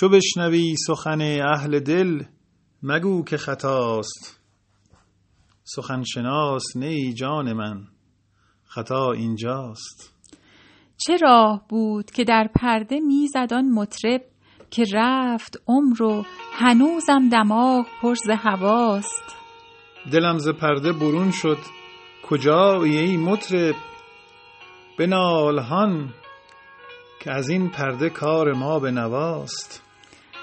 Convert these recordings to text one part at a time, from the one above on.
چو بشنوی سخن اهل دل مگو که خطاست. سخن شناس نی جان من خطا اینجاست. چه راه بود که در پرده می‌زد آن مطرب که رفت عمر و هنوزم دماغ پر ز هواست؟ دلم ز پرده برون شد کجایی ای مطرب؟ بنال هان که از این پرده کار ما به نواست.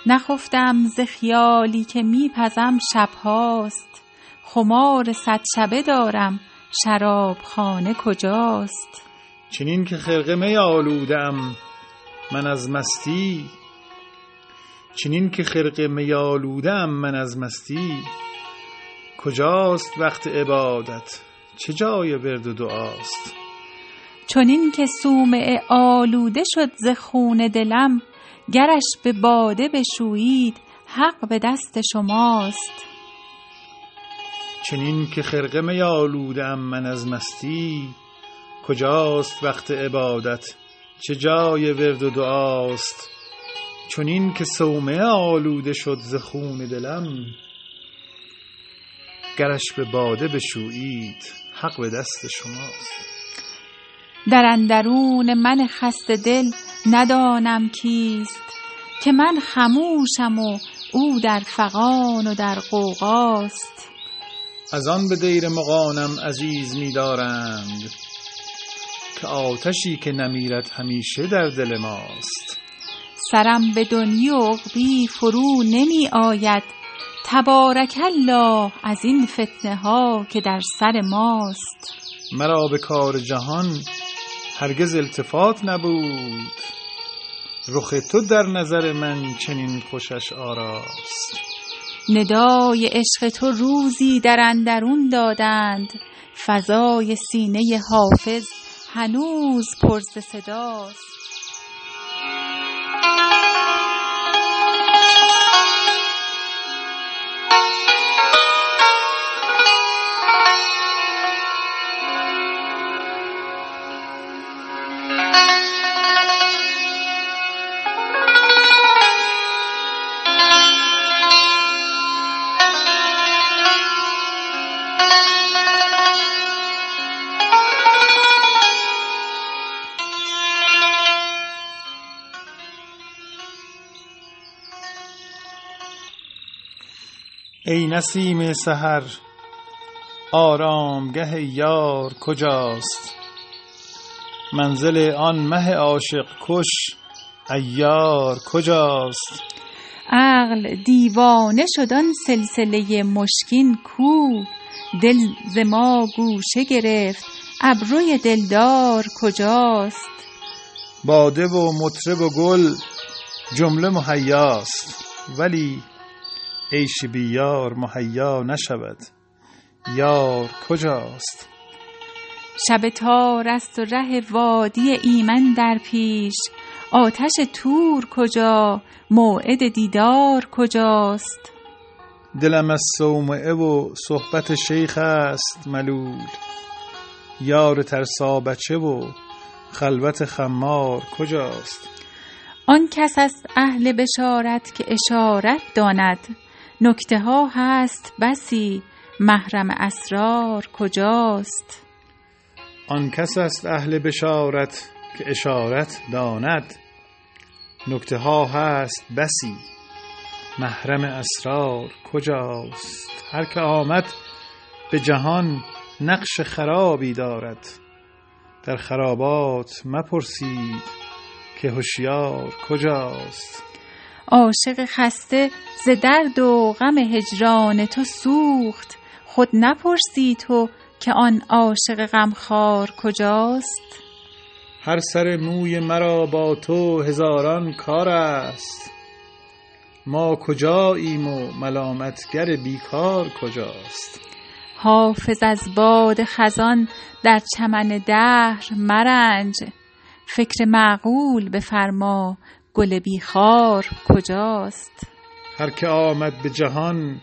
نخفتم ز خیالی که میپزم شبهاست خمار صد شبه دارم شرابخانه کجاست؟ چنین که خرقه می آلودم من از مستی. چنین که خرقه می آلودم من از مستی. کجاست وقت عبادت؟ چه جای ورد و دعاست؟ چنین که صومعه آلوده شد ز خون دلم گرش به باده بشویید حق به دست شماست. چنین که خرقه می آلودم من از مستی کجاست وقت عبادت؟ چه جای ورد و دعاست؟ چنین که صومعه آلوده شد ز خون دلم گرش به باده بشویید حق به دست شماست. در اندرون من خسته دل ندانم کیست که من خموشم و او در فغان و در غوغاست. از آن به دیر مغانم عزیز می دارند که آتشی که نمیرد همیشه در دل ماست. سرم به دنیی و عقبی فرو نمی آید. تبارک الله از این فتنه ها که در سر ماست. مرا به کار جهان هرگز التفات نبود. رخ تو در نظر من چنین خوشش آراست. ندای عشق تو روزی در اندرون دادند. فضای سینه حافظ هنوز پر ز صداست. ای نسیم سحر آرامگه یار کجاست؟ منزل آن مه عاشق کش عیار کجاست؟ عقل دیوانه شد آن سلسله مشکین کو دل ز ما گوشه گرفت ابروی دلدار کجاست؟ باده و مطرب و گل جمله مهیاست ولی عیش یار مهیا نشود. یار کجاست؟ شب تار است و ره وادی ایمن در پیش. آتش طور کجا؟ موعد دیدار کجاست؟ دلم از صومعه و صحبت شیخ است ملول. یار ترسا بچه و خلوت خمار کجاست؟ آن کس است اهل بشارت که اشارت داند. نکته ها هست بسی. محرم اسرار کجاست؟ آن کس است اهل بشارت که اشارت داند. نکته ها هست بسی. محرم اسرار کجاست؟ هر که آمد به جهان نقش خرابی دارد. در خرابات مپرسید که هوشیار کجاست؟ عاشق خسته ز درد و غم هجران تو سوخت. خود نپرسی تو که آن عاشق غمخوار کجاست. هر سر موی مرا با تو هزاران کار است. ما کجاییم و ملامتگر بیکار کجاست؟ حافظ از باد خزان در چمن دهر مرنج. فکر معقول بفرما گل بی خار کجاست؟ هر که آمد به جهان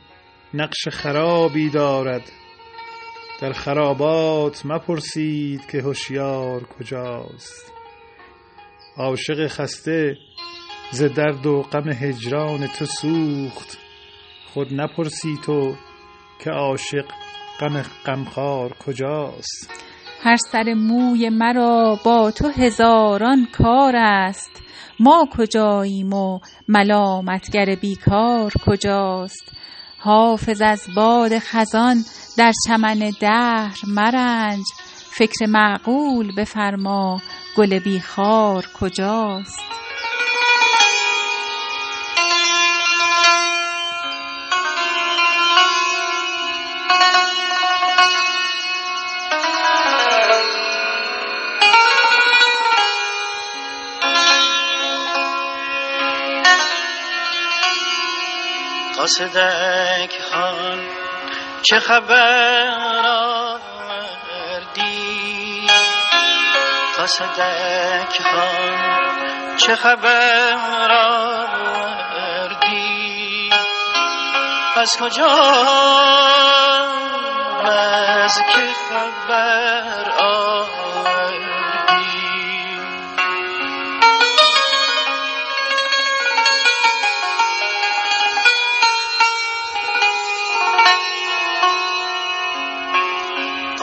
نقش خرابی دارد در خرابات مپرسید که هوشیار کجاست. عاشق خسته ز درد و غم هجران تو سوخت خود نپرسی تو که عاشق غم غمخوار کجاست. هر سر موی مرا با تو هزاران کار است. ما کجاییم و ملامتگر بیکار کجاست؟ حافظ از باد خزان در چمن دهر مرنج. فکر معقول بفرما گل بیخار کجاست؟ قاصدک خان چه خبر آوردی؟ قاصدک خان چه خبر آوردی؟ از کجا؟ از که خبر؟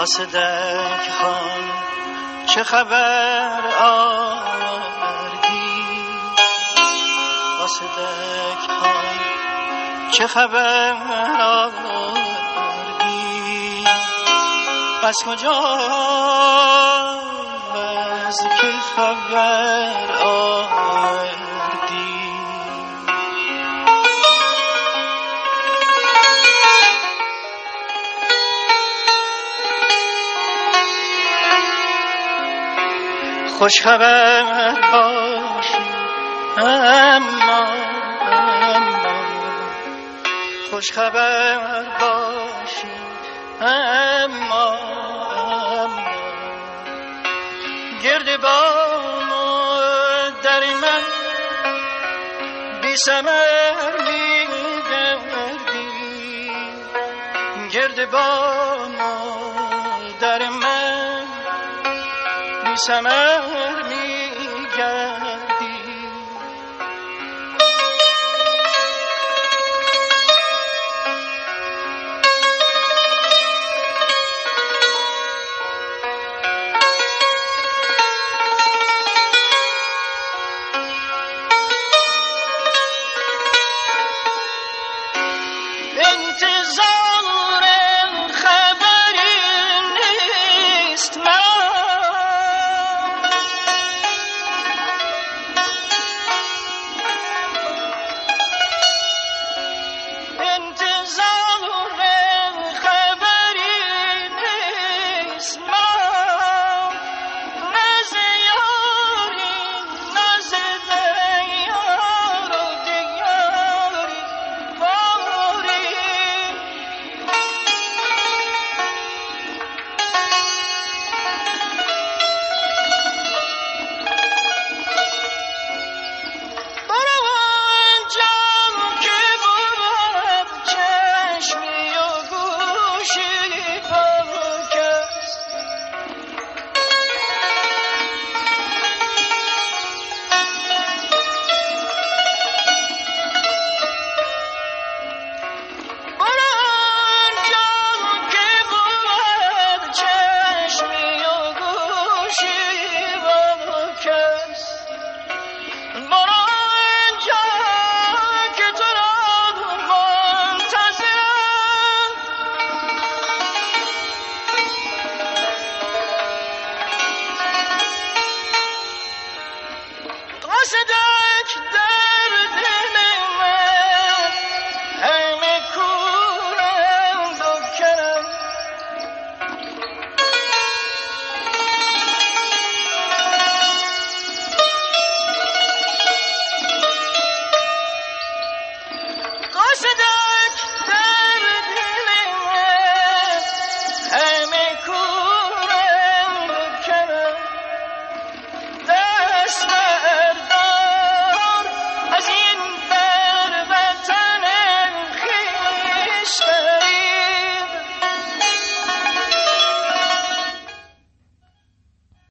قاصدک خان چه خبر آوردی؟ قاصدک خان چه خبر آوردی؟ از کجا از که خبر آوردی؟ خوش خبر باشی اما اما. خوش خبر باشی اما اما. گرد با در من بی سمر می گردی. گرد با بی